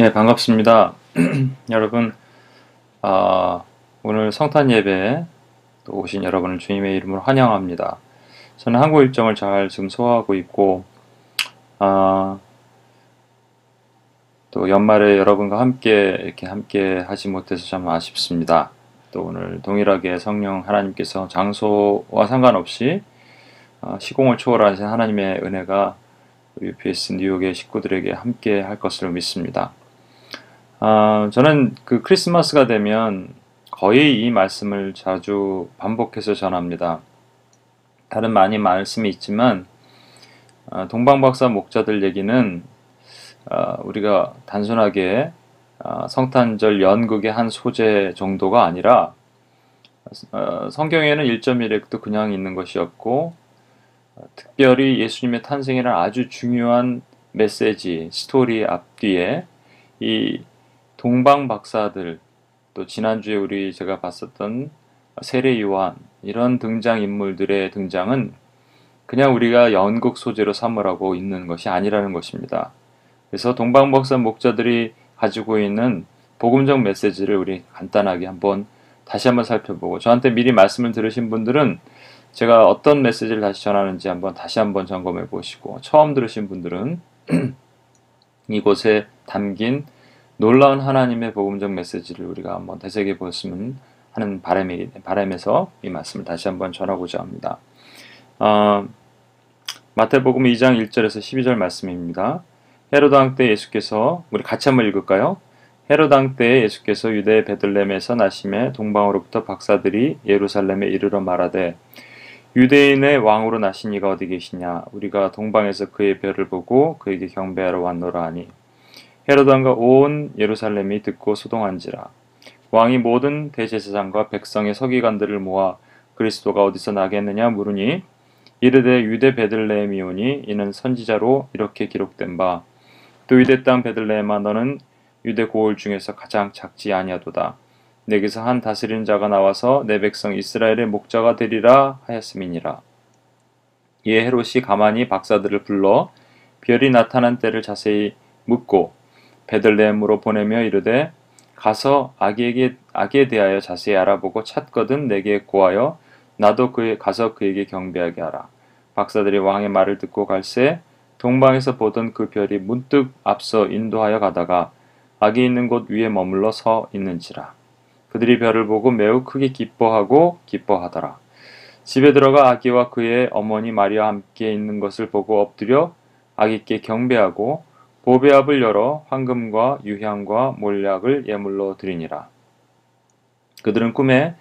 예, 반갑습니다. 여러분, 아, 오늘 성탄 예배 또 오신 여러분을 주님의 이름으로 환영합니다. 저는 한국 일정을 잘 지금 소화하고 있고, 아, 또 연말에 여러분과 함께 이렇게 함께 하지 못해서 참 아쉽습니다. 또 오늘 동일하게 성령 하나님께서 장소와 상관없이 아, 시공을 초월하신 하나님의 은혜가 UPS 뉴욕의 식구들에게 함께 할 것을 믿습니다. 아, 저는 그 크리스마스가 되면 거의 이 말씀을 자주 반복해서 전합니다. 다른 많이 말씀이 있지만 아, 동방박사 목자들 얘기는 아, 우리가 단순하게 아, 성탄절 연극의 한 소재 정도가 아니라 어, 성경에는 1.1획도 그냥 있는 것이었고 특별히 예수님의 탄생이라는 아주 중요한 메시지, 스토리 앞뒤에 이 동방 박사들 또 지난주에 우리 제가 봤었던 세례 요한 이런 등장 인물들의 등장은 그냥 우리가 연극 소재로 삼으라고 있는 것이 아니라는 것입니다. 그래서 동방 박사 목자들이 가지고 있는 복음적 메시지를 우리 간단하게 한번 다시 한번 살펴보고 저한테 미리 말씀을 들으신 분들은 제가 어떤 메시지를 다시 전하는지 한번 다시 한번 점검해 보시고 처음 들으신 분들은 이곳에 담긴 놀라운 하나님의 복음적 메시지를 우리가 한번 되새겨 보았으면 하는 바람이, 바람에서 이 말씀을 다시 한번 전하고자 합니다. 어, 마태복음 2장 1절에서 12절 말씀입니다. 헤롯 왕때 예수께서 우리 같이 한번 읽을까요? 헤롯 왕때 예수께서 유대 베들레헴에서 나시매 동방으로부터 박사들이 예루살렘에 이르러 말하되 유대인의 왕으로 나신 이가 어디 계시냐 우리가 동방에서 그의 별을 보고 그에게 경배하러 왔노라 하니 헤로드 왕과 온 예루살렘이 듣고 소동한지라. 왕이 모든 대제사장과 백성의 서기관들을 모아 그리스도가 어디서 나겠느냐 물으니 이르되 유대 베들레헴이오니 이는 선지자로 이렇게 기록된 바. 또 유대 땅 베들레헴아 너는 유대 고을 중에서 가장 작지 아니하도다. 내게서 한 다스리는 자가 나와서 내 백성 이스라엘의 목자가 되리라 하였음이니라. 이에 헤롯이 가만히 박사들을 불러 별이 나타난 때를 자세히 묻고 베들레헴으로 보내며 이르되 가서 아기에게 아기에 대하여 자세히 알아보고 찾거든 내게 고하여 나도 그에 가서 그에게 경배하게 하라. 박사들이 왕의 말을 듣고 갈새 동방에서 보던 그 별이 문득 앞서 인도하여 가다가 아기 있는 곳 위에 머물러 서 있는지라. 그들이 별을 보고 매우 크게 기뻐하고 기뻐하더라. 집에 들어가 아기와 그의 어머니 마리아 함께 있는 것을 보고 엎드려 아기께 경배하고 보배압을 열어 황금과 유향과 몰약을 예물로 드리니라. 그들은 꿈에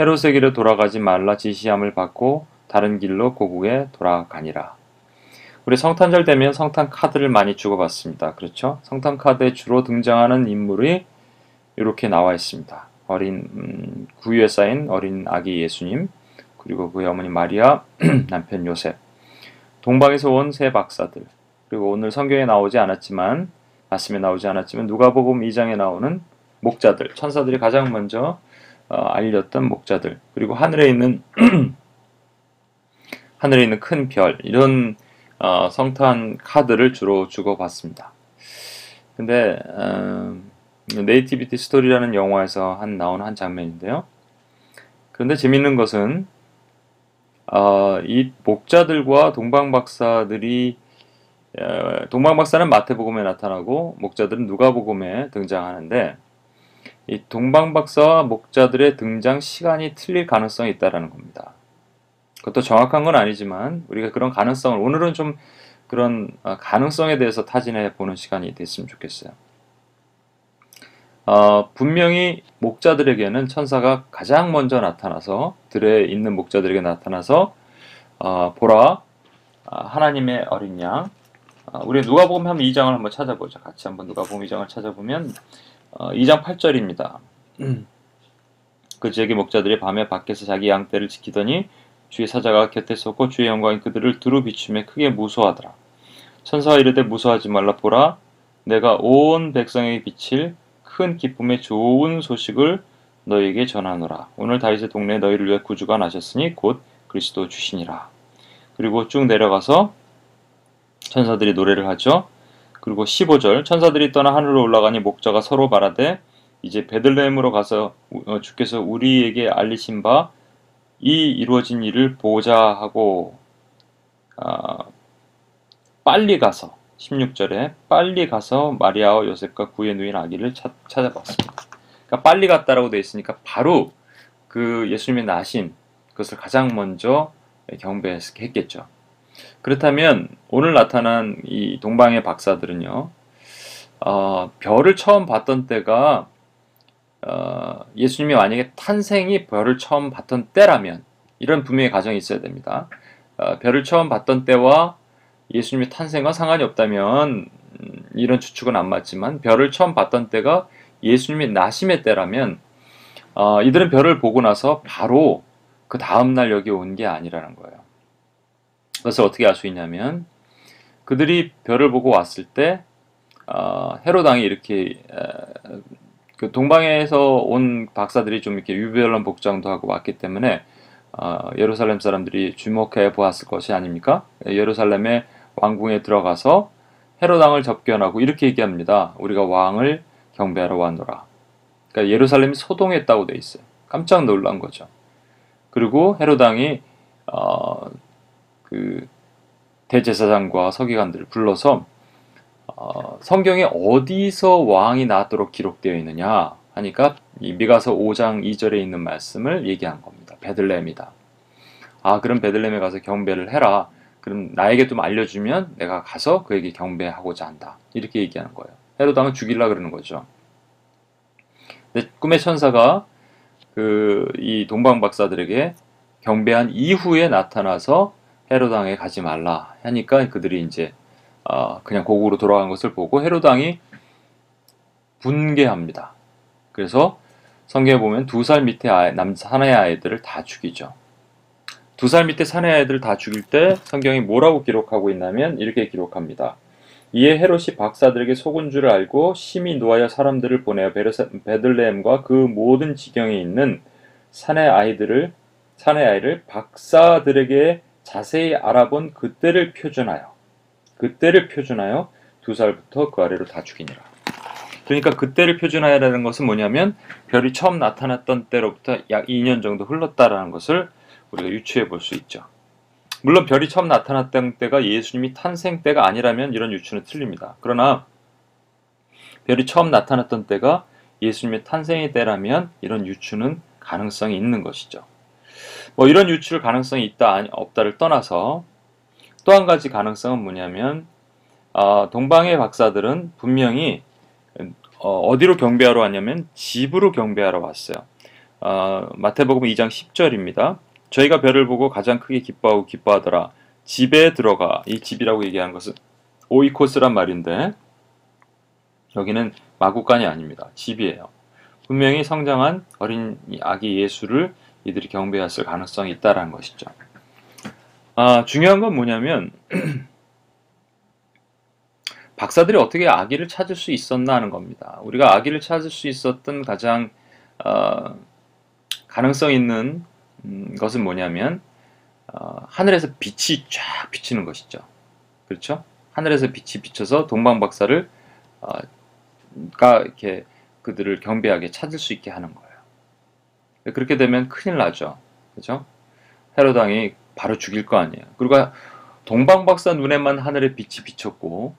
헤롯에게로 돌아가지 말라 지시함을 받고 다른 길로 고국에 돌아가니라. 우리 성탄절 되면 성탄 카드를 많이 주고받습니다. 그렇죠? 성탄 카드에 주로 등장하는 인물이 이렇게 나와 있습니다. 어린 음, 구유에 쌓인 어린 아기 예수님, 그리고 그의 어머니 마리아, 남편 요셉, 동방에서 온 세 박사들, 그리고 오늘 성경에 나오지 않았지만 말씀에 나오지 않았지만 누가복음 2장에 나오는 목자들, 천사들이 가장 먼저 어, 알렸던 목자들, 그리고 하늘에 있는 하늘에 있는 큰 별 이런 어, 성탄 카드를 주로 주고 받습니다. 근데 어, Nativity Story라는 영화에서 한 나온 한 장면인데요. 그런데 재밌는 것은 어, 이 목자들과 동방 박사들이 어, 동방 박사는 마태복음에 나타나고 목자들은 누가복음에 등장하는데 이 동방 박사와 목자들의 등장 시간이 틀릴 가능성이 있다라는 겁니다. 그것도 정확한 건 아니지만 우리가 그런 가능성을 오늘은 좀 그런 어, 가능성에 대해서 타진해 보는 시간이 됐으면 좋겠어요. 어, 분명히 목자들에게는 천사가 가장 먼저 나타나서 들에 있는 목자들에게 나타나서 어, 보라 아, 하나님의 어린 양 어, 우리 누가복음 한 2장을 한번 찾아보자. 같이 한번 누가복음 2장을 찾아보면 어, 2장 8절입니다. 그 지역의 목자들이 밤에 밖에서 자기 양떼를 지키더니 주의 사자가 곁에 섰고 주의 영광이 그들을 두루 비춤에 크게 무서워하더라. 천사가 이르되 무서워하지 말라 보라 내가 온 백성에게 비칠 큰 기쁨의 좋은 소식을 너에게 전하노라. 오늘 다윗의 동네 너희를 위해 구주가 나셨으니 곧 그리스도 주시니라. 그리고 쭉 내려가서 천사들이 노래를 하죠. 그리고 15절 천사들이 떠나 하늘로 올라가니 목자가 서로 말하되 이제 베들레헴으로 가서 어, 주께서 우리에게 알리신 바 이 이루어진 일을 보자 하고 아, 빨리 가서 16절에 빨리 가서 마리아와 요셉과 구의 누인 아기를 찾, 찾아봤습니다. 그러니까 빨리 갔다라고 되어 있으니까 바로 그 예수님의 나신 그것을 가장 먼저 경배했겠죠. 그렇다면 오늘 나타난 이 동방의 박사들은요, 어, 별을 처음 봤던 때가 어, 예수님이 만약에 탄생이 별을 처음 봤던 때라면 이런 분명히 가정이 있어야 됩니다. 어, 별을 처음 봤던 때와 예수님의 탄생과 상관이 없다면 음, 이런 추측은 안 맞지만 별을 처음 봤던 때가 예수님의 나심의 때라면 어, 이들은 별을 보고 나서 바로 그 다음 날 여기 온 게 아니라는 거예요. 그것을 어떻게 알 수 있냐면 그들이 별을 보고 왔을 때 어, 헤로당이 이렇게 에, 그 동방에서 온 박사들이 좀 이렇게 유별난 복장도 하고 왔기 때문에 어, 예루살렘 사람들이 주목해 보았을 것이 아닙니까? 예루살렘의 왕궁에 들어가서 헤로당을 접견하고 이렇게 얘기합니다. 우리가 왕을 경배하러 왔노라. 그러니까 예루살렘이 소동했다고 돼 있어요. 깜짝 놀란 거죠. 그리고 헤로당이 어, 그 대제사장과 서기관들을 불러서 어, 성경에 어디서 왕이 나도록 기록되어 있느냐 하니까 미가서 5장 2절에 있는 말씀을 얘기한 겁니다. 베들레헴이다. 아, 그럼 베들레헴에 가서 경배를 해라. 그럼 나에게 좀 알려주면 내가 가서 그에게 경배하고자 한다. 이렇게 얘기하는 거예요. 헤로당은 죽일라 그러는 거죠. 꿈의 천사가 그 이 동방 박사들에게 경배한 이후에 나타나서 헤로당에 가지 말라 하니까 그들이 이제 어, 그냥 고국으로 돌아간 것을 보고 헤로당이 분개합니다. 그래서 성경에 보면 두 살 밑에 아이, 남 사내 아이들을 다 죽이죠. 두 살 밑에 사내 아이들을 다 죽일 때 성경이 뭐라고 기록하고 있냐면 이렇게 기록합니다. 이에 헤롯이 박사들에게 속은 줄을 알고 심히 노하여 사람들을 보내어 베들레헴과 그 모든 지경에 있는 사내 아이들을 사내 아이를 박사들에게 자세히 알아본 그때를 표준하여 그때를 표준하여 두 살부터 그 아래로 다 죽이니라. 그러니까 그때를 표준하여라는 것은 뭐냐면 별이 처음 나타났던 때로부터 약 2년 정도 흘렀다라는 것을 우리가 유추해 볼 수 있죠. 물론 별이 처음 나타났던 때가 예수님이 탄생 때가 아니라면 이런 유추는 틀립니다. 그러나 별이 처음 나타났던 때가 예수님의 탄생의 때라면 이런 유추는 가능성이 있는 것이죠. 뭐 이런 유추를 가능성이 있다 없다를 떠나서 또 한 가지 가능성은 뭐냐면 어, 동방의 박사들은 분명히 어, 디로 경배하러 왔냐면 집으로 경배하러 왔어요. 어, 마태복음 2장 10절입니다. 저희가 별을 보고 가장 크게 기뻐하고 기뻐하더라. 집에 들어가 이 집이라고 얘기하는 것은 오이코스란 말인데 여기는 마구간이 아닙니다. 집이에요. 분명히 성장한 어린 아기 예수를 이들이 경배했을 가능성이 있다라는 것이죠. 아, 중요한 건 뭐냐면 박사들이 어떻게 아기를 찾을 수 있었나 하는 겁니다. 우리가 아기를 찾을 수 있었던 가장 어, 가능성 있는 음, 것은 뭐냐면 어, 하늘에서 빛이 쫙 비치는 것이죠. 그렇죠? 하늘에서 빛이 비쳐서 동방 박사를 어, 가 이렇게 그들을 경배하게 찾을 수 있게 하는 거예요. 그렇게 되면 큰일 나죠. 그죠? 헤로당이 바로 죽일 거 아니에요. 그리고 동방 박사 눈에만 하늘의 빛이 비쳤고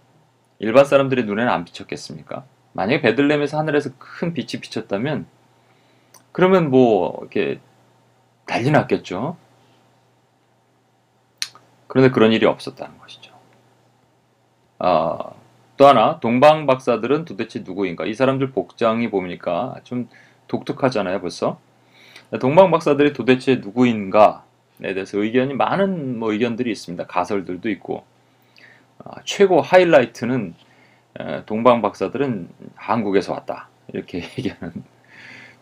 일반 사람들의 눈에는 안 비쳤겠습니까? 만약에 베들렘에서 하늘에서 큰 빛이 비쳤다면 그러면 뭐 이렇게 난리 났겠죠. 그런데 그런 일이 없었다는 것이죠. 아, 또 하나 동방 박사들은 도대체 누구인가? 이 사람들 복장이 보니까 좀 독특하잖아요, 벌써. 동방 박사들이 도대체 누구인가에 대해서 의견이 많은 뭐 의견들이 있습니다. 가설들도 있고 아, 최고 하이라이트는 동방 박사들은 한국에서 왔다 이렇게 얘기하는.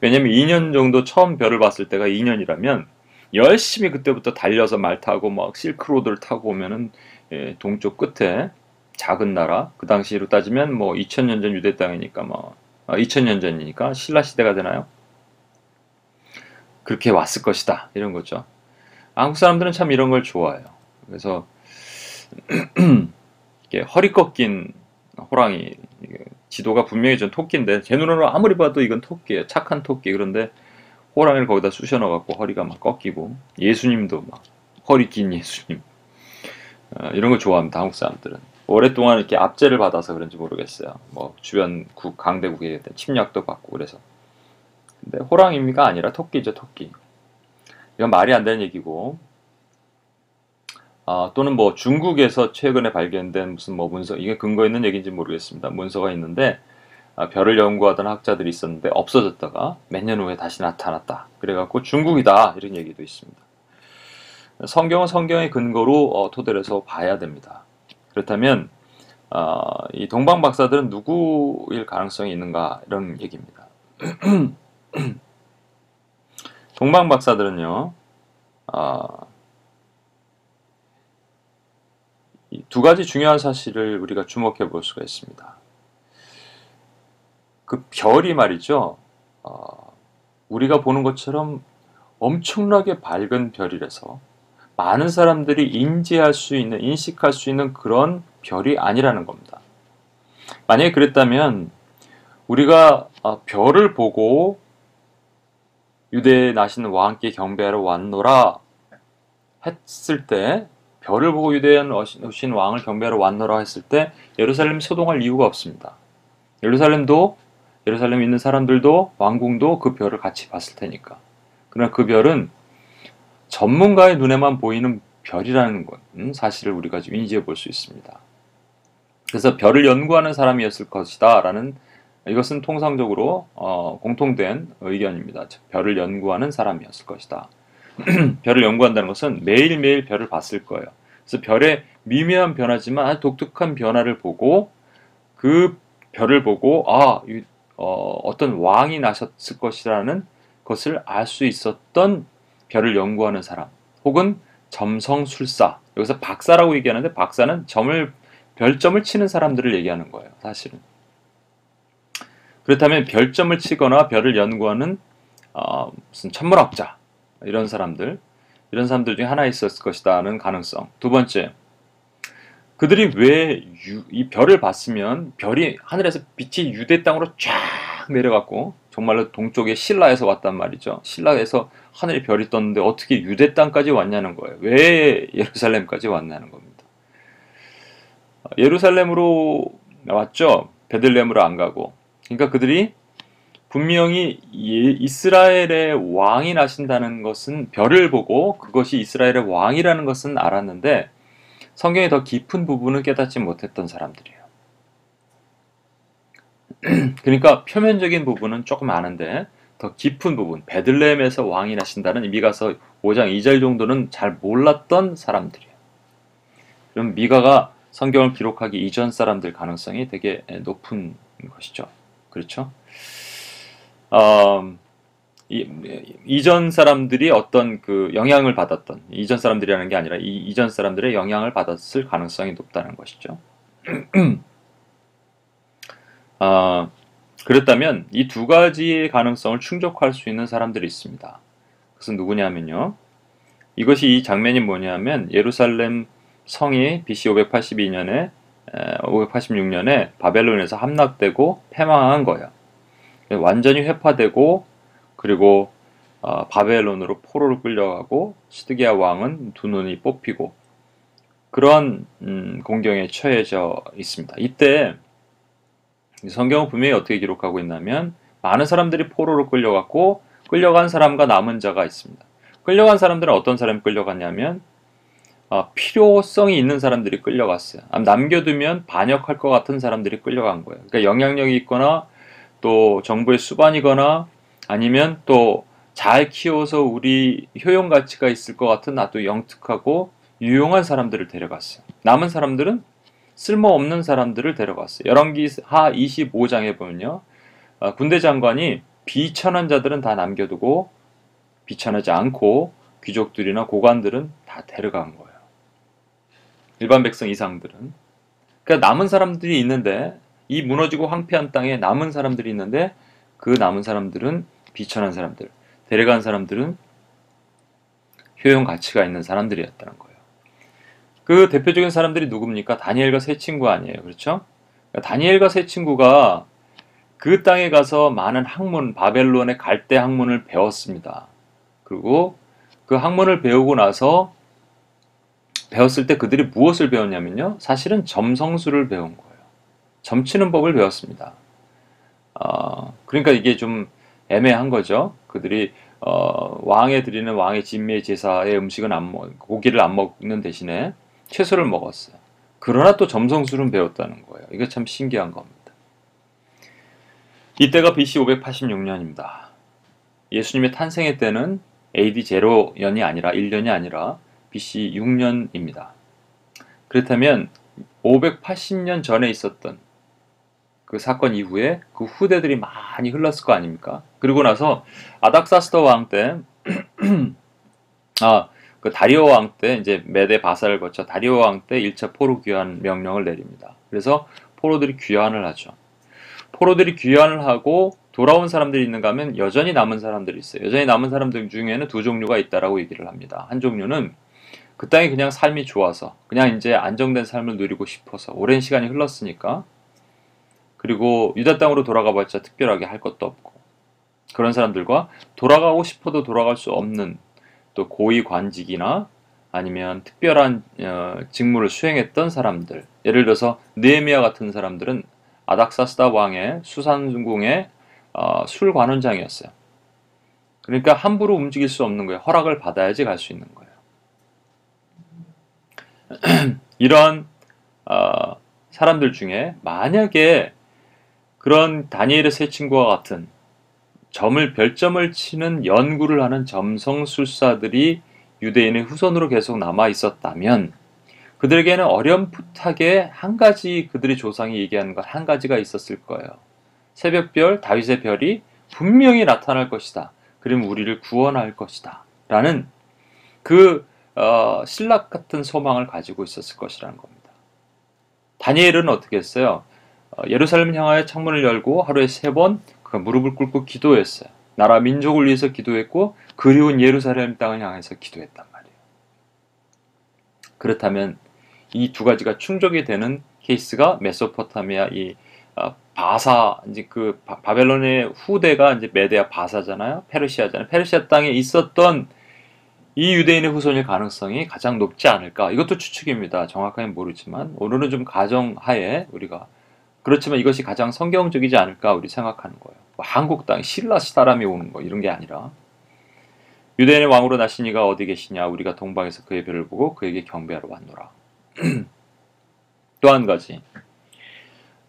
왜냐면 2년 정도 처음 별을 봤을 때가 2년이라면 열심히 그때부터 달려서 말 타고 막 실크로드를 타고 오면은 예, 동쪽 끝에 작은 나라 그 당시로 따지면 뭐 2000년 전 유대 땅이니까 뭐 아, 2000년 전이니까 신라 시대가 되나요? 그렇게 왔을 것이다 이런 거죠. 한국 사람들은 참 이런 걸 좋아해요. 그래서 허리 꺾인 호랑이 지도가 분명히 전 토끼인데 제 눈으로 아무리 봐도 이건 토끼예요. 착한 토끼. 그런데 호랑이를 거기다 쑤셔 넣어 갖고 허리가 막 꺾이고 예수님도 막 허리 긴 예수님 어, 이런 거 좋아합니다. 한국 사람들은 오랫동안 이렇게 압제를 받아서 그런지 모르겠어요. 뭐 주변 국 강대국에 침략도 받고 그래서 근데 호랑이가 아니라 토끼죠 토끼. 이건 말이 안 되는 얘기고 아, 또는 뭐 중국에서 최근에 발견된 무슨 뭐 문서 이게 근거 있는 얘기인지 모르겠습니다. 문서가 있는데 아, 별을 연구하던 학자들이 있었는데 없어졌다가 몇 년 후에 다시 나타났다. 그래갖고 중국이다 이런 얘기도 있습니다. 성경은 성경의 근거로 어, 토대로 해서 봐야 됩니다. 그렇다면 어, 이 동방 박사들은 누구일 가능성이 있는가 이런 얘기입니다. 동방 박사들은요. 어, 두 가지 중요한 사실을 우리가 주목해 볼 수가 있습니다. 그 별이 말이죠. 어, 우리가 보는 것처럼 엄청나게 밝은 별이라서 많은 사람들이 인지할 수 있는, 인식할 수 있는 그런 별이 아니라는 겁니다. 만약에 그랬다면 우리가 어, 별을 보고 유대에 나시는 왕께 경배하러 왔노라 했을 때 별을 보고 유대에 오신 왕을 경배하러 왔노라 했을 때 예루살렘 소동할 이유가 없습니다. 예루살렘도 예루살렘에 있는 사람들도 왕궁도 그 별을 같이 봤을 테니까. 그러나 그 별은 전문가의 눈에만 보이는 별이라는 것, 음, 사실을 우리가 좀 인지해 볼 수 있습니다. 그래서 별을 연구하는 사람이었을 것이다 라는 이것은 통상적으로 어, 공통된 의견입니다. 별을 연구하는 사람이었을 것이다. 별을 연구한다는 것은 매일매일 별을 봤을 거예요. 그래서 별의 미묘한 변화지만 아주 독특한 변화를 보고 그 별을 보고 아 어, 어떤 왕이 나셨을 것이라는 것을 알 수 있었던 별을 연구하는 사람 혹은 점성술사 여기서 박사라고 얘기하는데 박사는 점을 별점을 치는 사람들을 얘기하는 거예요 사실은 그렇다면 별점을 치거나 별을 연구하는 어, 무슨 천문학자 이런 사람들 이런 사람들 중에 하나 있었을 것이다는 가능성 두 번째 그들이 왜 이 별을 봤으면 별이 하늘에서 빛이 유대 땅으로 쫙 내려갔고 정말로 동쪽의 신라에서 왔단 말이죠. 신라에서 하늘에 별이 떴는데 어떻게 유대 땅까지 왔냐는 거예요. 왜 예루살렘까지 왔냐는 겁니다. 예루살렘으로 왔죠. 베들레헴으로 안 가고. 그러니까 그들이 분명히 이스라엘의 왕이 나신다는 것은 별을 보고 그것이 이스라엘의 왕이라는 것은 알았는데 성경의 더 깊은 부분을 깨닫지 못했던 사람들이에요. 그러니까 표면적인 부분은 조금 아는데 더 깊은 부분, 베들레헴에서 왕이 나신다는 미가서 5장 2절 정도는 잘 몰랐던 사람들이에요. 그럼 미가가 성경을 기록하기 이전 사람들 가능성이 되게 높은 것이죠. 그렇죠? 어, 이, 전 사람들이 어떤 그 영향을 받았던 이전 사람들이라는 게 아니라 이 이전 사람들의 영향을 받았을 가능성이 높다는 것이죠. 아, 그렇다면 이 두 가지의 가능성을 충족할 수 있는 사람들이 있습니다. 그것은 누구냐면요. 이것이 이 장면이 뭐냐면 예루살렘 성이 BC 582년에 586년에 바벨론에서 함락되고 패망한 거예요. 완전히 회파되고 그리고 어, 바벨론으로 포로를 끌려가고 시드기야 왕은 두 눈이 뽑히고 그런 음, 공경에 처해져 있습니다. 이때 성경은 분명히 어떻게 기록하고 있냐면 많은 사람들이 포로로 끌려갔고 끌려간 사람과 남은 자가 있습니다. 끌려간 사람들은 어떤 사람이 끌려갔냐면 어, 필요성이 있는 사람들이 끌려갔어요. 남겨두면 반역할 것 같은 사람들이 끌려간 거예요. 그러니까 영향력이 있거나 또 정부의 수반이거나 아니면 또 잘 키워서 우리 효용 가치가 있을 것 같은 아주 영특하고 유용한 사람들을 데려갔어요. 남은 사람들은 쓸모없는 사람들을 데려갔어요. 열왕기 하 25장에 보면요. 어, 군대 장관이 비천한 자들은 다 남겨두고 비천하지 않고 귀족들이나 고관들은 다 데려간 거예요. 일반 백성 이상들은. 그러니까 남은 사람들이 있는데 이 무너지고 황폐한 땅에 남은 사람들이 있는데 그 남은 사람들은 비천한 사람들, 데려간 사람들은 효용 가치가 있는 사람들이었다는 거예요. 그 대표적인 사람들이 누굽니까? 다니엘과 세 친구 아니에요. 그렇죠? 다니엘과 세 친구가 그 땅에 가서 많은 학문, 바벨론의 갈대 학문을 배웠습니다. 그리고 그 학문을 배우고 나서 배웠을 때 그들이 무엇을 배웠냐면요. 사실은 점성술을 배운 거예요. 점치는 법을 배웠습니다. 어, 그러니까 이게 좀 애매한 거죠. 그들이 어, 왕에 드리는 왕의 진미의 제사의 음식은 안 먹, 고기를 안 먹는 대신에 채소를 먹었어요. 그러나 또 점성술은 배웠다는 거예요. 이거 참 신기한 겁니다. 이때가 BC 586년입니다. 예수님의 탄생의 때는 AD 0년이 아니라 1년이 아니라 BC 6년입니다. 그렇다면 580년 전에 있었던 그 사건 이후에 그 후대들이 많이 흘렀을 거 아닙니까? 그리고 나서 아닥사스터 왕 때, 아, 그 다리오 왕 때 이제 메데 바사를 거쳐 다리오 왕 때 1차 포로 귀환 명령을 내립니다. 그래서 포로들이 귀환을 하죠. 포로들이 귀환을 하고 돌아온 사람들이 있는가 하면 여전히 남은 사람들이 있어요. 여전히 남은 사람들 중에는 두 종류가 있다라고 얘기를 합니다. 한 종류는 그 땅이 그냥 삶이 좋아서 그냥 이제 안정된 삶을 누리고 싶어서 오랜 시간이 흘렀으니까 그리고 유다 땅으로 돌아가 봤자 특별하게 할 것도 없고 그런 사람들과 돌아가고 싶어도 돌아갈 수 없는 또 고위 관직이나 아니면 특별한 어, 직무를 수행했던 사람들 예를 들어서 느헤미야 같은 사람들은 아닥사스다 왕의 수산궁의 어, 술 관원장이었어요. 그러니까 함부로 움직일 수 없는 거예요. 허락을 받아야지 갈 수 있는 거예요. 이런 어, 사람들 중에 만약에 그런 다니엘의 세 친구와 같은 점을 별점을 치는 연구를 하는 점성술사들이 유대인의 후손으로 계속 남아 있었다면 그들에게는 어렴풋하게 한 가지 그들의 조상이 얘기하는 것 한 가지가 있었을 거예요. 새벽별, 다윗의 별이 분명히 나타날 것이다. 그러면 우리를 구원할 것이다. 라는 그 어, 신락 같은 소망을 가지고 있었을 것이라는 겁니다. 다니엘은 어떻게 했어요? 어, 예루살렘 향하여 창문을 열고 하루에 세 번 그 무릎을 꿇고 기도했어요. 나라 민족을 위해서 기도했고 그리운 예루살렘 땅을 향해서 기도했단 말이에요. 그렇다면 이 두 가지가 충족이 되는 케이스가 메소포타미아 이 어, 바사 이제 그 바벨론의 후대가 이제 메데아 바사잖아요. 페르시아잖아요. 페르시아 땅에 있었던 이 유대인의 후손일 가능성이 가장 높지 않을까? 이것도 추측입니다. 정확하게 모르지만 오늘은 좀 가정하에 우리가 그렇지만 이것이 가장 성경적이지 않을까 우리 생각하는 거예요. 뭐 한국 땅 신라 사람이 오는 거 이런 게 아니라 유대인의 왕으로 나신 이가 어디 계시냐? 우리가 동방에서 그의 별을 보고 그에게 경배하러 왔노라. 또 한 가지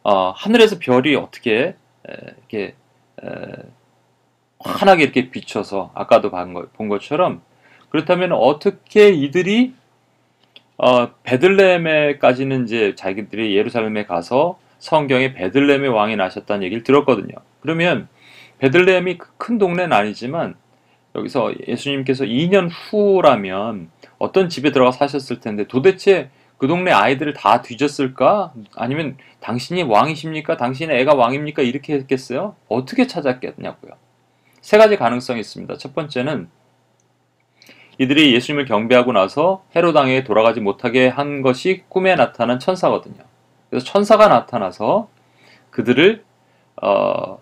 어, 하늘에서 별이 어떻게 에, 이렇게 에, 환하게 이렇게 비춰서 아까도 본 것처럼 그렇다면 어떻게 이들이 어, 베들레헴에까지는 이제 자기들이 예루살렘에 가서 성경에 베들레헴의 왕이 나셨다는 얘기를 들었거든요. 그러면 베들레헴이 그큰 동네는 아니지만 여기서 예수님께서 2년 후라면 어떤 집에 들어가 사셨을 텐데 도대체 그 동네 아이들을 다 뒤졌을까? 아니면 당신이 왕이십니까? 당신의 애가 왕입니까? 이렇게 했겠어요? 어떻게 찾았겠냐고요. 세 가지 가능성이 있습니다. 첫 번째는 이들이 예수님을 경배하고 나서 헤로당에 돌아가지 못하게 한 것이 꿈에 나타난 천사거든요. 그래서 천사가 나타나서 그들을 어,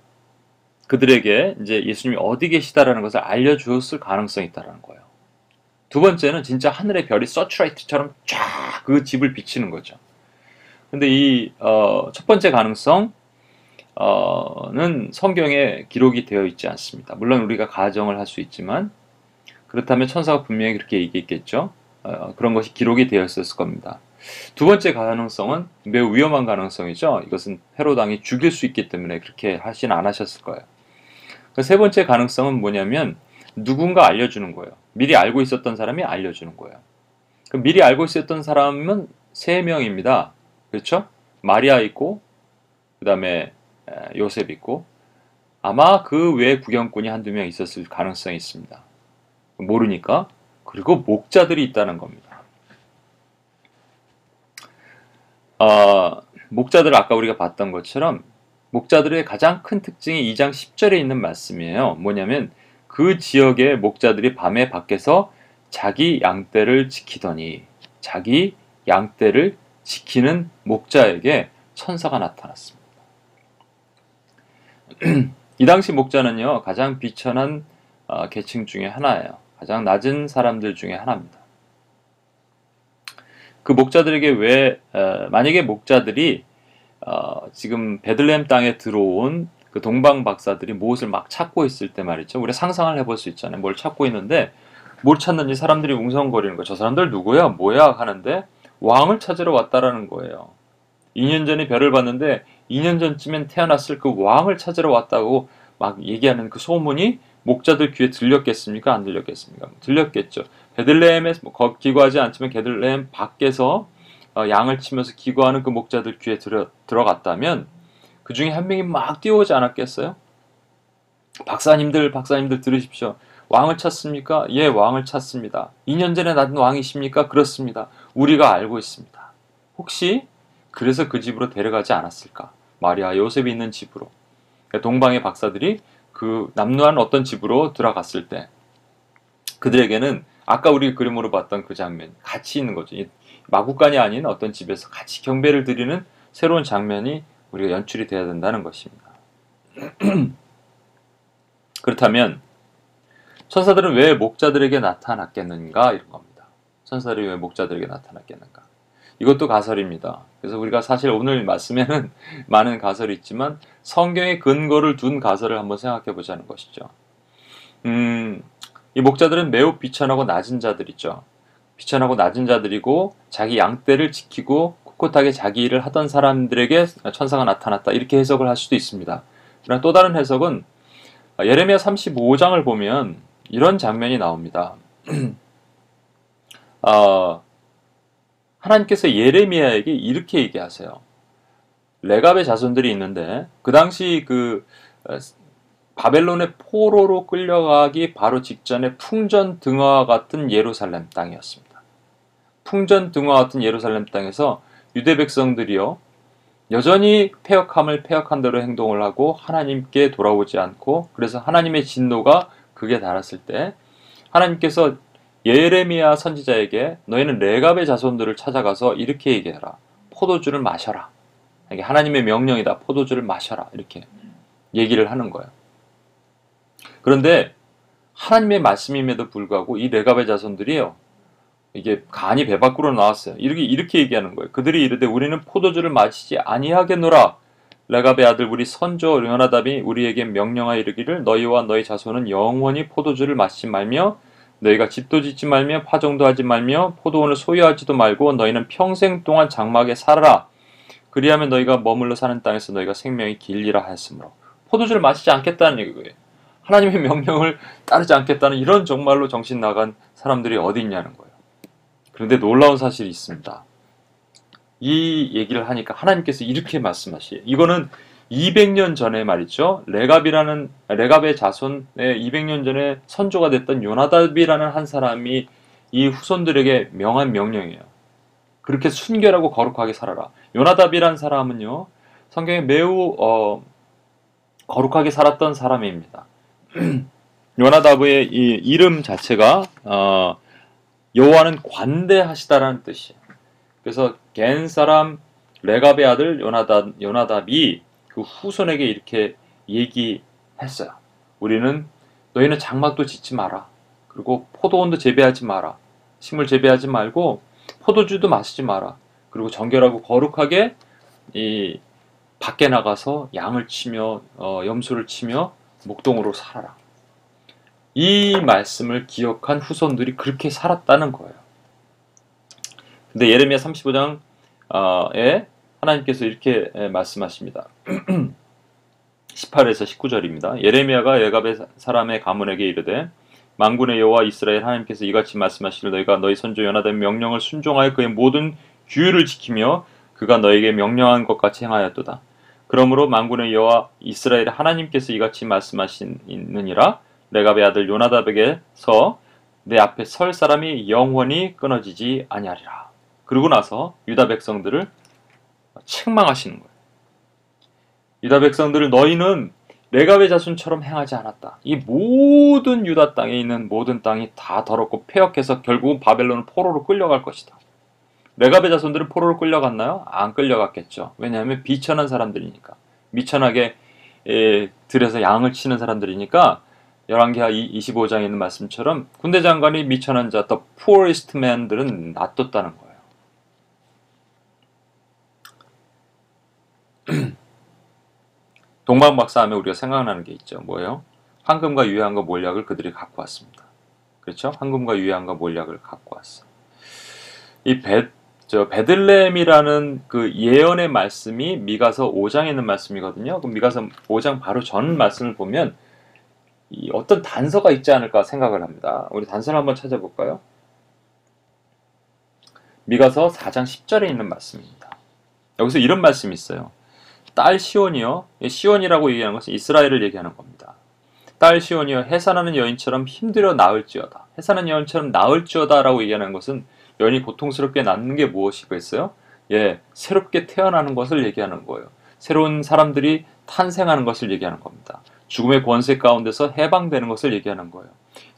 그들에게 이제 예수님이 어디 계시다라는 것을 알려주었을 가능성이 있다라는 거예요. 두 번째는 진짜 하늘의 별이 서츄라이트처럼 쫙 그 집을 비치는 거죠. 근데 이첫 어, 번째 가능성 어,는 성경에 기록이 되어 있지 않습니다. 물론 우리가 가정을 할 수 있지만 그렇다면 천사가 분명히 그렇게 얘기했겠죠. 어, 그런 것이 기록이 되어 있었을 겁니다. 두 번째 가능성은 매우 위험한 가능성이죠. 이것은 헤로당이 죽일 수 있기 때문에 그렇게 하진 않으셨을 거예요. 그 세 번째 가능성은 뭐냐면 누군가 알려주는 거예요. 미리 알고 있었던 사람이 알려주는 거예요. 그 미리 알고 있었던 사람은 세 명입니다. 그렇죠? 마리아 있고 그 다음에 요셉 있고 아마 그 외에 구경꾼이 한두 명 있었을 가능성이 있습니다. 모르니까 그리고 목자들이 있다는 겁니다. 아, 목자들 아까 우리가 봤던 것처럼 목자들의 가장 큰 특징이 2장 10절에 있는 말씀이에요. 뭐냐면 그 지역의 목자들이 밤에 밖에서 자기 양떼를 지키더니 자기 양떼를 지키는 목자에게 천사가 나타났습니다. 이 당시 목자는요 가장 비천한 어, 계층 중에 하나예요. 가장 낮은 사람들 중에 하나입니다. 그 목자들에게 왜 어, 만약에 목자들이 어, 지금 베들레헴 땅에 들어온 그 동방 박사들이 무엇을 막 찾고 있을 때 말이죠. 우리 상상을 해볼 수 있잖아요. 뭘 찾고 있는데 뭘 찾는지 사람들이 웅성거리는 거. 저 사람들 누구야? 뭐야? 하는데 왕을 찾으러 왔다라는 거예요. 2년 전에 별을 봤는데 2년 전쯤엔 태어났을 그 왕을 찾으러 왔다고 막 얘기하는 그 소문이 목자들 귀에 들렸겠습니까? 안 들렸겠습니까? 들렸겠죠. 베들레헴에 뭐 기거하지 않지만 베들레헴 밖에서 어, 양을 치면서 기거하는 그 목자들 귀에 들어, 들어갔다면 그 중에 한 명이 막 뛰어오지 않았겠어요? 박사님들, 박사님들 들으십시오. 왕을 찾습니까? 예, 왕을 찾습니다. 2년 전에 낳은 왕이십니까? 그렇습니다. 우리가 알고 있습니다. 혹시 그래서 그 집으로 데려가지 않았을까? 마리아, 요셉이 있는 집으로. 그러니까 동방의 박사들이 그 남루한 어떤 집으로 들어갔을 때 그들에게는 아까 우리 그림으로 봤던 그 장면 같이 있는 거죠. 마구간이 아닌 어떤 집에서 같이 경배를 드리는 새로운 장면이 우리가 연출이 돼야 된다는 것입니다. 그렇다면 천사들은 왜 목자들에게 나타났겠는가 이런 겁니다. 천사들이 왜 목자들에게 나타났겠는가? 이것도 가설입니다. 그래서 우리가 사실 오늘 말씀에는 많은 가설이 있지만 성경의 근거를 둔 가설을 한번 생각해 보자는 것이죠. 음, 이 목자들은 매우 비천하고 낮은 자들이죠. 비천하고 낮은 자들이고 자기 양떼를 지키고 꿋꿋하게 자기 일을 하던 사람들에게 천사가 나타났다 이렇게 해석을 할 수도 있습니다. 그러나 또 다른 해석은 예레미야 35장을 보면 이런 장면이 나옵니다. 어, 하나님께서 예레미야에게 이렇게 얘기하세요. 레갑의 자손들이 있는데 그 당시 그 바벨론의 포로로 끌려가기 바로 직전에 풍전 등화 같은 예루살렘 땅이었습니다. 풍전 등화 같은 예루살렘 땅에서 유대 백성들이요 여전히 폐역함을 폐역한 대로 행동을 하고 하나님께 돌아오지 않고 그래서 하나님의 진노가 극에 달았을 때 하나님께서 예레미야 선지자에게 너희는 레갑의 자손들을 찾아가서 이렇게 얘기해라 포도주를 마셔라 이게 하나님의 명령이다 포도주를 마셔라 이렇게 얘기를 하는 거예요. 그런데 하나님의 말씀임에도 불구하고 이 레갑의 자손들이요. 이게 간이 배 밖으로 나왔어요. 이렇게 이렇게 얘기하는 거예요. 그들이 이르되 우리는 포도주를 마시지 아니하겠노라. 레갑의 아들 우리 선조 요나답이 우리에게 명령하여 이르기를 너희와 너희 자손은 영원히 포도주를 마시지 말며 너희가 집도 짓지 말며 파종도 하지 말며 포도원을 소유하지도 말고 너희는 평생 동안 장막에 살아라. 그리하면 너희가 머물러 사는 땅에서 너희가 생명이 길리라 하였으므로 포도주를 마시지 않겠다는 얘기예요. 하나님의 명령을 따르지 않겠다는 이런 정말로 정신 나간 사람들이 어디 있냐는 거예요. 그런데 놀라운 사실이 있습니다. 이 얘기를 하니까 하나님께서 이렇게 말씀하시요 이거는 200년 전에 말이죠. 레갑이라는 레갑의 자손의 200년 전에 선조가 됐던 요나답이라는 한 사람이 이 후손들에게 명한 명령이에요. 그렇게 순결하고 거룩하게 살아라. 요나답이란 사람은요. 성경에 매우 어, 거룩하게 살았던 사람입니다. 요나다브의 이 이름 자체가 어, 여호와는 관대하시다라는 뜻이에요. 그래서 겐 사람 레갑의 아들 요나답, 요나답이 그 후손에게 이렇게 얘기했어요. 우리는 너희는 장막도 짓지 마라. 그리고 포도원도 재배하지 마라. 식물 재배하지 말고 포도주도 마시지 마라. 그리고 정결하고 거룩하게 이 밖에 나가서 양을 치며 어, 염소를 치며 목동으로 살아라. 이 말씀을 기억한 후손들이 그렇게 살았다는 거예요. 근데 예레미야 35장에 하나님께서 이렇게 말씀하십니다. 18에서 19절입니다. 예레미야가 예갑의 사람의 가문에게 이르되 만군의 여호와 이스라엘 하나님께서 이같이 말씀하시길 너희가 너희 선조 연하된 명령을 순종하여 그의 모든 규율을 지키며 그가 너에게 명령한 것 같이 행하였도다. 그러므로 만군의 여호와 이스라엘 하나님께서 이같이 말씀하시느니라 레갑의 아들 요나답에게서 내 앞에 설 사람이 영원히 끊어지지 아니하리라. 그러고 나서 유다 백성들을 책망하시는 거예요. 유다 백성들을 너희는 레갑의 자손처럼 행하지 않았다. 이 모든 유다 땅에 있는 모든 땅이 다 더럽고 폐역해서 결국은 바벨론은 포로로 끌려갈 것이다. 레갑의 자손들은 포로로 끌려갔나요? 안 끌려갔겠죠. 왜냐하면 비천한 사람들이니까. 미천하게 에, 들여서 양을 치는 사람들이니까 열왕기하 25장에 있는 말씀처럼 군대 장관이 미천한 자, 더 poorest man들은 놔뒀다는 거예요. 동방 박사 하면 우리가 생각나는 게 있죠. 뭐예요? 황금과 유향과 몰약을 그들이 갖고 왔습니다. 그렇죠? 황금과 유향과 몰약을 갖고 왔어. 이 베, 저 베들레헴이라는 그 예언의 말씀이 미가서 5장에 있는 말씀이거든요. 그럼 미가서 5장 바로 전 말씀을 보면 이 어떤 단서가 있지 않을까 생각을 합니다. 우리 단서를 한번 찾아볼까요? 미가서 4장 10절에 있는 말씀입니다. 여기서 이런 말씀이 있어요. 딸 시온이요. 시온이라고 얘기하는 것은 이스라엘을 얘기하는 겁니다. 딸 시온이여 해산하는 여인처럼 힘들어 나을지어다. 해산하는 여인처럼 나을지어다라고 얘기하는 것은 여인이 고통스럽게 낳는 게 무엇이겠어요? 예, 새롭게 태어나는 것을 얘기하는 거예요. 새로운 사람들이 탄생하는 것을 얘기하는 겁니다. 죽음의 권세 가운데서 해방되는 것을 얘기하는 거예요.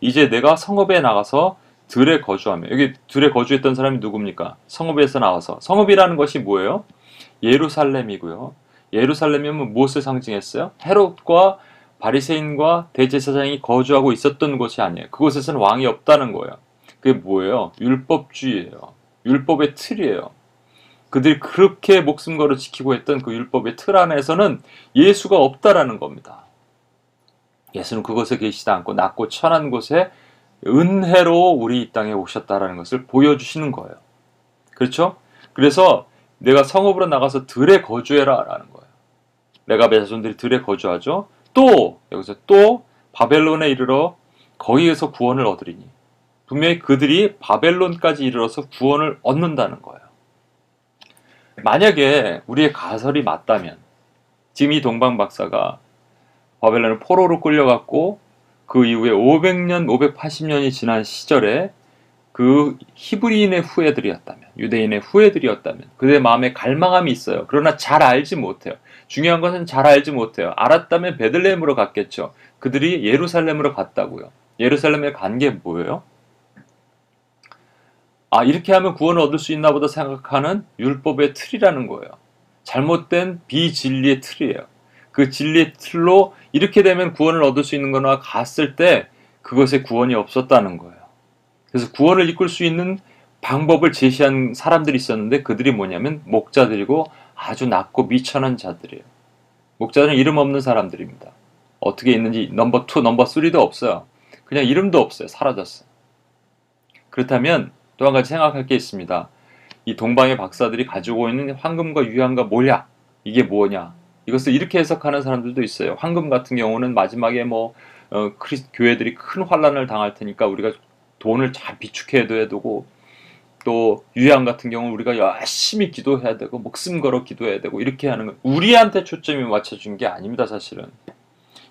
이제 내가 성읍에 나가서 들에 거주하며 여기 들에 거주했던 사람이 누굽니까? 성읍에서 나와서 성읍이라는 것이 뭐예요? 예루살렘이고요. 예루살렘이면 무엇을 상징했어요? 헤롯과 바리새인과 대제사장이 거주하고 있었던 곳이 아니에요. 그곳에서는 왕이 없다는 거예요. 그게 뭐예요? 율법주의예요. 율법의 틀이에요. 그들이 그렇게 목숨 걸어 지키고 했던 그 율법의 틀 안에서는 예수가 없다라는 겁니다. 예수는 그곳에 계시지 않고 낮고 천한 곳에 은혜로 우리 이 땅에 오셨다라는 것을 보여주시는 거예요. 그렇죠? 그래서 내가 성읍으로 나가서 들에 거주해라 라는 거예요. 내가 자손들이 들에 거주하죠. 또 여기서 또 바벨론에 이르러 거기에서 구원을 얻으리니 분명히 그들이 바벨론까지 이르러서 구원을 얻는다는 거예요. 만약에 우리의 가설이 맞다면 지금 이 동방 박사가 바벨론을 포로로 끌려갔고 그 이후에 500년, 580년이 지난 시절에 그 히브리인의 후예들이었다면, 유대인의 후예들이었다면, 그들의 마음에 갈망함이 있어요. 그러나 잘 알지 못해요. 중요한 것은 잘 알지 못해요. 알았다면 베들레헴으로 갔겠죠. 그들이 예루살렘으로 갔다고요. 예루살렘에 간 게 뭐예요? 아, 이렇게 하면 구원을 얻을 수 있나 보다 생각하는 율법의 틀이라는 거예요. 잘못된 비진리의 틀이에요. 그 진리의 틀로 이렇게 되면 구원을 얻을 수 있는 거나 갔을 때 그것에 구원이 없었다는 거예요. 그래서 구원을 이끌 수 있는 방법을 제시한 사람들이 있었는데 그들이 뭐냐면 목자들이고 아주 낮고 미천한 자들이에요. 목자들은 이름 없는 사람들입니다. 어떻게 있는지 넘버 2, 넘버 3도 없어요. 그냥 이름도 없어요. 사라졌어요. 그렇다면 또 한 가지 생각할 게 있습니다. 이 동방의 박사들이 가지고 있는 황금과 유향과 몰약 이게 뭐냐? 이것을 이렇게 해석하는 사람들도 있어요. 황금 같은 경우는 마지막에 뭐 어, 교회들이 큰 환란을 당할 테니까 우리가 돈을 잘 비축해야 되고 또 유양 같은 경우는 우리가 열심히 기도해야 되고 목숨 걸어 기도해야 되고 이렇게 하는 건 우리한테 초점이 맞춰준 게 아닙니다 사실은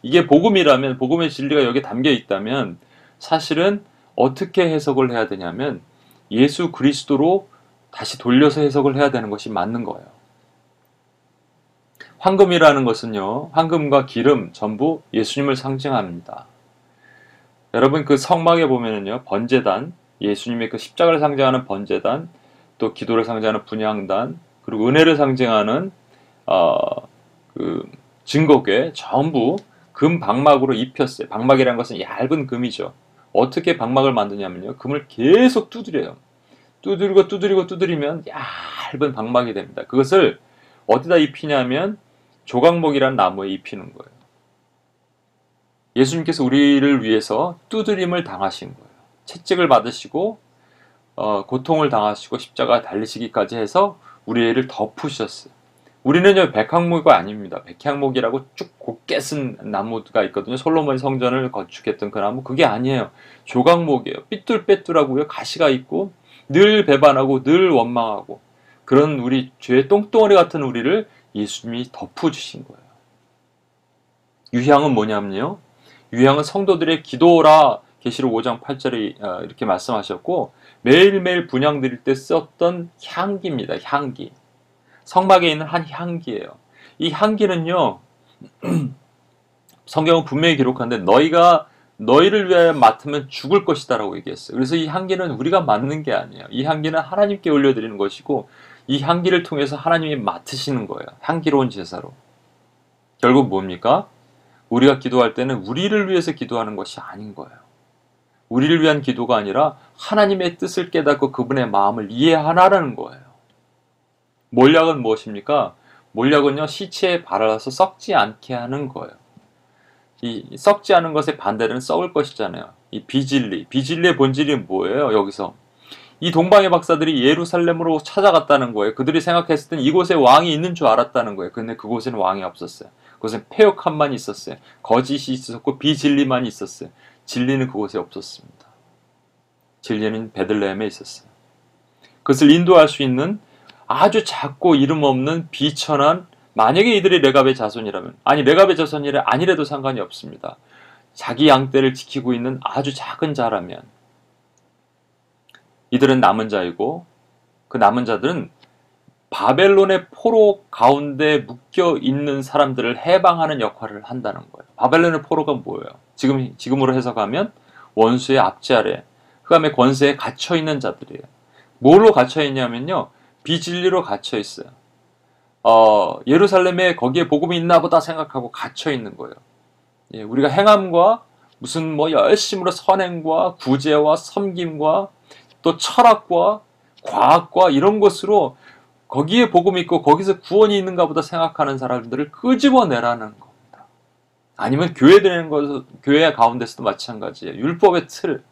이게 복음이라면 복음의 진리가 여기에 담겨 있다면 사실은 어떻게 해석을 해야 되냐면 예수 그리스도로 다시 돌려서 해석을 해야 되는 것이 맞는 거예요. 황금이라는 것은요, 황금과 기름 전부 예수님을 상징합니다. 여러분 그 성막에 보면은요, 번제단, 예수님의 그 십자가를 상징하는 번제단, 또 기도를 상징하는 분향단, 그리고 은혜를 상징하는 어, 그 증거궤 전부 금 방막으로 입혔어요. 방막이라는 것은 얇은 금이죠. 어떻게 방막을 만드냐면요. 금을 계속 두드려요. 두드리고 두드리고 두드리면 얇은 방막이 됩니다. 그것을 어디다 입히냐면 조각목이라는 나무에 입히는 거예요. 예수님께서 우리를 위해서 두드림을 당하신 거예요. 채찍을 받으시고 어, 고통을 당하시고 십자가 달리시기까지 해서 우리를 덮으셨어요. 우리는요 백향목이 아닙니다. 백향목이라고 쭉 곱게 쓴 나무가 있거든요. 솔로몬 성전을 건축했던 그 나무 그게 아니에요. 조각목이에요. 삐뚤빼뚤하고요 가시가 있고 늘 배반하고 늘 원망하고 그런 우리 죄의 똥덩어리 같은 우리를 예수님이 덮어주신 거예요. 유향은 뭐냐면요. 유향은 성도들의 기도라 계시록 5장 8절에 어, 이렇게 말씀하셨고 매일매일 분양 드릴 때 썼던 향기입니다. 향기. 성막에 있는 한 향기예요. 이 향기는요. 성경은 분명히 기록하는데 너희가 너희를 위하여 맡으면 죽을 것이다라고 얘기했어요. 그래서 이 향기는 우리가 맡는 게 아니에요. 이 향기는 하나님께 올려드리는 것이고 이 향기를 통해서 하나님이 맡으시는 거예요. 향기로운 제사로. 결국 뭡니까? 우리가 기도할 때는 우리를 위해서 기도하는 것이 아닌 거예요. 우리를 위한 기도가 아니라 하나님의 뜻을 깨닫고 그분의 마음을 이해하라는 거예요. 몰약은 무엇입니까? 몰약은요, 시체에 발라서 썩지 않게 하는 거예요. 이 썩지 않은 것의 반대는 썩을 것이잖아요. 이 비진리, 비진리의 본질이 뭐예요? 여기서 이 동방의 박사들이 예루살렘으로 찾아갔다는 거예요. 그들이 생각했을 땐 이곳에 왕이 있는 줄 알았다는 거예요. 근데 그곳에는 왕이 없었어요. 그곳엔 폐역함만 있었어요. 거짓이 있었고 비진리만 있었어요. 진리는 그곳에 없었습니다. 진리는 베들레헴에 있었어요. 그것을 인도할 수 있는 아주 작고 이름 없는 비천한 만약에 이들이 레갑의 자손이라면 아니 레갑의 자손이라 아니래도 상관이 없습니다. 자기 양떼를 지키고 있는 아주 작은 자라면 이들은 남은 자이고 그 남은 자들은 바벨론의 포로 가운데 묶여 있는 사람들을 해방하는 역할을 한다는 거예요. 바벨론의 포로가 뭐예요? 지금 지금으로 해석하면 원수의 아래 흑암의 권세에 갇혀 있는 자들이에요. 뭘로 갇혀 있냐면요. 비진리로 갇혀 있어요. 어, 예루살렘에 거기에 복음이 있나 보다 생각하고 갇혀 있는 거예요. 예, 우리가 행함과 무슨 뭐 열심으로 선행과 구제와 섬김과 또 철학과 과학과 이런 것으로 거기에 복음이 있고 거기서 구원이 있는가 보다 생각하는 사람들을 끄집어내라는 겁니다. 아니면 교회 되는 것, 교회 가운데서도 마찬가지예요. 율법의 틀.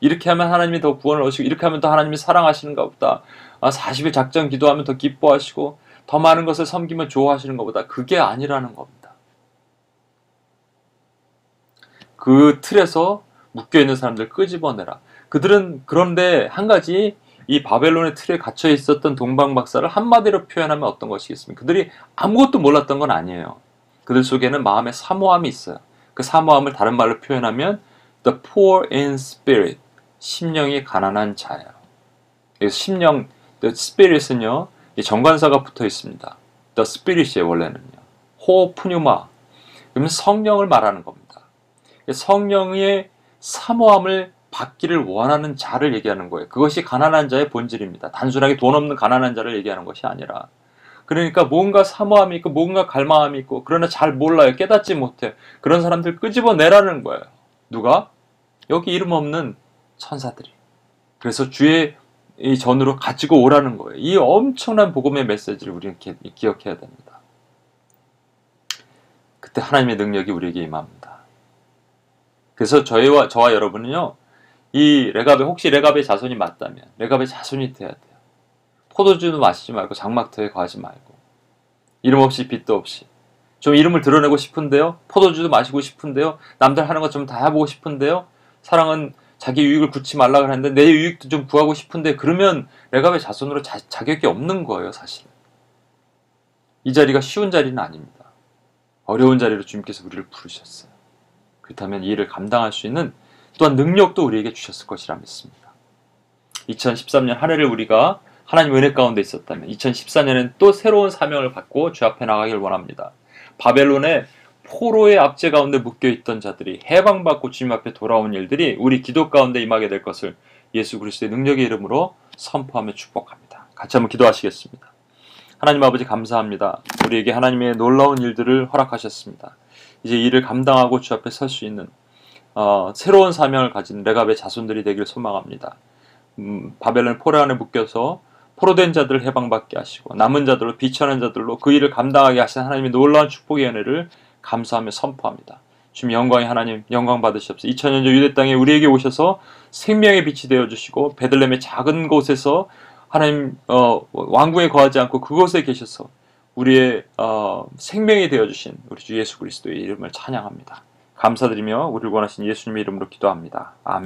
이렇게 하면 하나님이 더 구원을 얻으시고 이렇게 하면 더 하나님이 사랑하시는가 보다. 아, 40일 작정 기도하면 더 기뻐하시고 더 많은 것을 섬기면 좋아하시는 것보다 그게 아니라는 겁니다. 그 틀에서 묶여 있는 사람들 끄집어내라. 그들은 그런데 한 가지 이 바벨론의 틀에 갇혀 있었던 동방 박사를 한마디로 표현하면 어떤 것이겠습니까? 그들이 아무것도 몰랐던 건 아니에요. 그들 속에는 마음의 사모함이 있어요. 그 사모함을 다른 말로 표현하면 the poor in spirit, 심령이 가난한 자예요. 심령, the spirit은요, 이 정관사가 붙어 있습니다. The Spirit이에요, 원래는요. 호 푸뉴마. 그러면 성령을 말하는 겁니다. 성령의 사모함을 받기를 원하는 자를 얘기하는 거예요. 그것이 가난한 자의 본질입니다. 단순하게 돈 없는 가난한 자를 얘기하는 것이 아니라. 그러니까 뭔가 사모함이 있고 뭔가 갈망함이 있고 그러나 잘 몰라요. 깨닫지 못해. 그런 사람들 끄집어내라는 거예요. 누가? 여기 이름 없는 천사들이. 그래서 주의 이 전으로 가지고 오라는 거예요. 이 엄청난 복음의 메시지를 우리는 기, 기억해야 됩니다. 그때 하나님의 능력이 우리에게 임합니다. 그래서 저희와 저와 여러분은요. 이 레갑의 혹시 레갑의 자손이 맞다면 레갑의 자손이 돼야 돼요. 포도주도 마시지 말고 장막터에 가지 말고 이름 없이 빚도 없이 좀 이름을 드러내고 싶은데요. 포도주도 마시고 싶은데요. 남들 하는 것 좀 다 해보고 싶은데요. 사랑은 자기 유익을 굳지 말라 그러는데 내 유익도 좀 구하고 싶은데 그러면 레갑의 자손으로 자, 자격이 없는 거예요, 사실. 이 자리가 쉬운 자리는 아닙니다. 어려운 자리로 주님께서 우리를 부르셨어요. 그렇다면 이 일을 감당할 수 있는 또한 능력도 우리에게 주셨을 것이라 믿습니다. 2013년 한 해를 우리가 하나님 은혜 가운데 있었다면 2014년엔 또 새로운 사명을 받고 주 앞에 나가길 원합니다. 바벨론의 포로의 압제 가운데 묶여 있던 자들이 해방받고 주님 앞에 돌아온 일들이 우리 기도 가운데 임하게 될 것을 예수 그리스도의 능력의 이름으로 선포하며 축복합니다. 같이 한번 기도하시겠습니다. 하나님 아버지 감사합니다. 우리에게 하나님의 놀라운 일들을 허락하셨습니다. 이제 이를 감당하고 주 앞에 설 수 있는 어, 새로운 사명을 가진 레갑의 자손들이 되길 소망합니다. 음, 바벨론 포로 안에 묶여서 포로된 자들을 해방받게 하시고 남은 자들로 비천한 자들로 그 일을 감당하게 하신 하나님의 놀라운 축복의 은혜를 감사하며 선포합니다. 주님 영광의 하나님 영광 받으시옵소서. 2000년 전 유대 땅에 우리에게 오셔서 생명의 빛이 되어 주시고 베들레헴의 작은 곳에서 하나님 어, 왕궁에 거하지 않고 그곳에 계셔서 우리의 어, 생명이 되어 주신 우리 주 예수 그리스도의 이름을 찬양합니다. 감사드리며 우리를 원하신 예수님의 이름으로 기도합니다. 아멘.